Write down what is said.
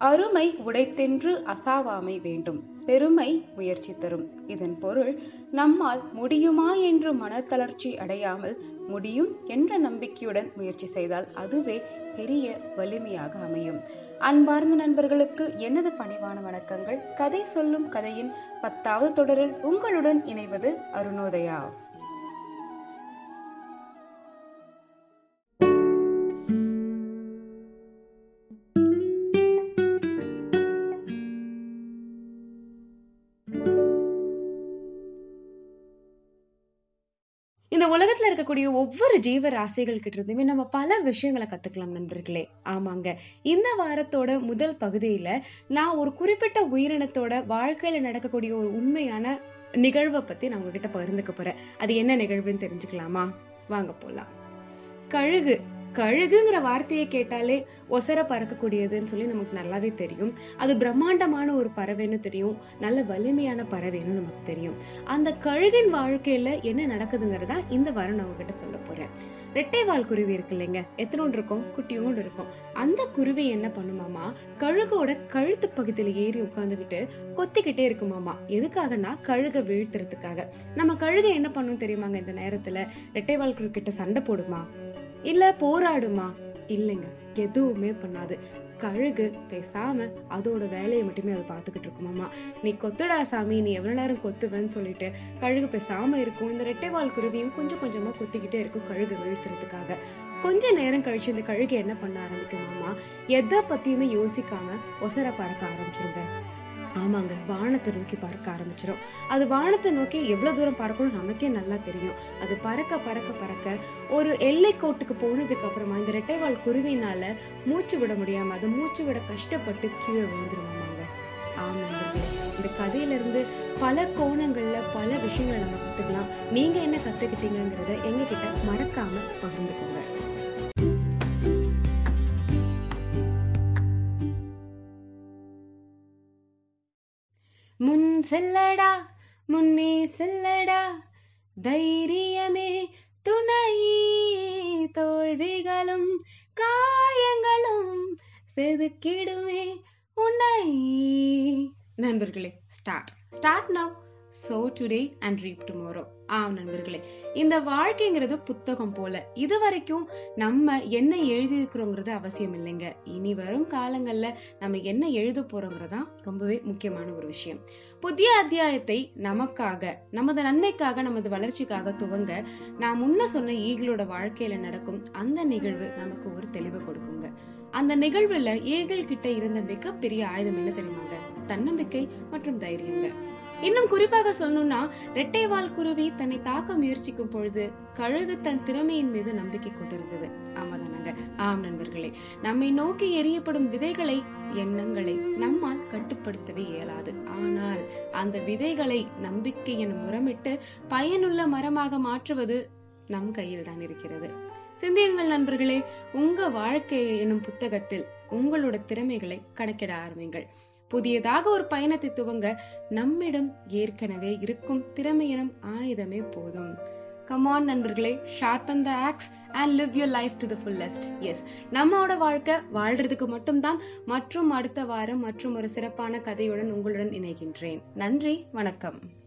அருமை உடைத்தென்று அசாவாமை வேண்டும். பெருமை முயற்சி தரும். இதன் பொருள் நம்மால் முடியுமா என்று மனத்தளர்ச்சி அடையாமல் முடியும் என்ற நம்பிக்கையுடன் முயற்சி செய்தால் அதுவே பெரிய வலிமையாக அமையும். அன்பார்ந்த நண்பர்களுக்கு எனது பணிவான வணக்கங்கள். கதை சொல்லும் கதையின் பத்தாவது தொடரில் உங்களுடன் இணைவது அருணோதயா. இந்த உலகத்துல இருக்கக்கூடிய ஒவ்வொரு ஜீவராசிகள் கிட்ட இருந்துமே நம்ம பல விஷயங்களை கத்துக்கலாம் நண்பர்களே. ஆமாங்க. இந்த வாரத்தோட முதல் பகுதியில நான் ஒரு குறிப்பிட்ட உயிரினத்தோட வாழ்க்கையில நடக்கக்கூடிய ஒரு உண்மையான நிகழ்வை பத்தி நான் உங்ககிட்ட பகிர்ந்துக்க போறேன். அது என்ன நிகழ்வுன்னு தெரிஞ்சுக்கலாமா? வாங்க போலாம். கழுகு. கழுகுங்கிற வார்த்தையை கேட்டாலே ஒசர பறக்கக்கூடியதுன்னு சொல்லி நமக்கு நல்லாவே தெரியும். அது பிரம்மாண்டமான ஒரு பறவைன்னு தெரியும். நல்ல வலிமையான பறவைன்னு நமக்கு தெரியும். அந்த கழுகின் வாழ்க்கையில என்ன நடக்குதுங்கிறதா இந்த வாரம் நான் உங்ககிட்ட சொல்ல போறேன். ரெட்டைவால் குருவி இருக்கு இல்லைங்க. எத்தனோண்டு இருக்கும்? குட்டியோண்டு இருக்கும். அந்த குருவி என்ன பண்ணுமாமா? கழுகோட கழுத்து பகுதியில ஏறி உட்காந்துக்கிட்டு கொத்திக்கிட்டே இருக்குமாமா. எதுக்காகனா கழுக வீழ்த்துறதுக்காக. நம்ம கழுகை என்ன பண்ணும் தெரியுமாங்க இந்த நேரத்துல? ரெட்டைவால் குருவி கிட்ட சண்டை போடுமா? இல்ல போராடுமா? இல்லைங்க எதுவுமே பண்ணாது. கழுகு பேசாம அதோட வேலையை மட்டுமே அதை பார்த்துக்கிட்டு இருக்குமாமா நீ கொத்துடா சாமி நீ எவ்வளவு நேரம் கொத்துவேன்னு சொல்லிட்டு கழுகு பேசாம இருக்கும். இந்த ரெட்டைவால் குருவியும் கொஞ்சம் கொஞ்சமா கொத்திக்கிட்டே இருக்கும் கழுகு வீழ்த்துறதுக்காக. கொஞ்ச நேரம் கழிச்சு இந்த கழுகு என்ன பண்ண ஆரம்பிக்குமாமா எதை பத்தியுமே யோசிக்காம ஒசர பறக்க ஆரம்பிச்சிருங்க. ஆமாங்க வானத்தை நோக்கி பறக்க ஆரம்பிச்சிடும் அது வானத்தை நோக்கி எவ்வளவு தூரம் பறக்கணும் நமக்கே நல்லா தெரியும். அது பறக்க பறக்க பறக்க ஒரு எல்லை கோட்டுக்கு போனதுக்கு அப்புறமா இந்த ரெட்டைவால் குருவினால மூச்சு விட முடியாம அது மூச்சு விட கஷ்டப்பட்டு கீழே விழுந்துருவாங்க ஆமாங்க இந்த கதையில இருந்து பல கோணங்கள்ல பல விஷயங்களை நம்ம கத்துக்கலாம். நீங்க என்ன கத்துக்கிட்டீங்கிறத எங்ககிட்ட மறக்காம பகிர்ந்துக்கோங்க. முன் செல்லடா முன்னே செல்லடா தைரியமே துணை. தோல்விகளும் காயங்களும் செதுக்கிடுமே உன்னை. நண்பர்களே start start now so today and reap tomorrow ஆம் நண்பர்களே இந்த வாழ்க்கைங்கிறது புத்தகம் போல. இது வரைக்கும் நம்ம என்ன எழுதியிருக்கிறோங்கிறது அவசியம் இல்லைங்க. இனி வரும் காலங்கள்ல நம்ம என்ன எழுத போறோங்கிறதா ரொம்பவே முக்கியமான ஒரு விஷயம். புதிய அத்தியாயத்தை நமக்காக நமது நன்மைக்காக நமது வளர்ச்சிக்காக துவங்க நான் முன்ன சொன்ன ஈகளோட வாழ்க்கையில நடக்கும் அந்த நிகழ்வு நமக்கு ஒரு தெளிவை கொடுக்குங்க. அந்த நிகழ்வுல ஈகிள் கிட்ட இருந்த மிகப்பெரிய ஆயுதம் என்ன தெரியுமாங்க? தன்னம்பிக்கை மற்றும் தைரியங்க. இன்னும் குறிப்பாக சொல்லணும்னா ரெட்டைவால் குருவி தன்னை தாக்க முயற்சிக்கும் பொழுது கழுகு தன் திறமையின் மீது நம்பிக்கை கொண்டிருந்தது. ஆமாதானாங்க. ஆம் நண்பர்களே நம்மை நோக்கி எரியப்படும் விதைகளை எண்ணங்களை நம்மால் கட்டுப்படுத்தவே இயலாது. ஆனால் அந்த விதைகளை நம்பிக்கை என முரமிட்டு பயனுள்ள மரமாக மாற்றுவது நம் கையில் தான் இருக்கிறது. சிந்தியுங்கள் நண்பர்களே உங்க வாழ்க்கை எனும் புத்தகத்தில் உங்களோட திறமைகளை கணக்கிட ஆரம்பிங்கள் புதியதாக ஒரு பயணத்தை துவங்க நம்மிடம் ஏற்கனவே இருக்கும் திறமையினம் ஆயுதமே போதும். கமான் நண்பர்களே sharpen the axe and live your life to the fullest S நம்மளோட வாழ்க்கை வாழ்றதுக்கு மட்டும்தான் மற்றும் அடுத்த வாரம் மற்றும் ஒரு சிறப்பான கதையுடன் உங்களுடன் இணைகின்றேன். நன்றி வணக்கம்.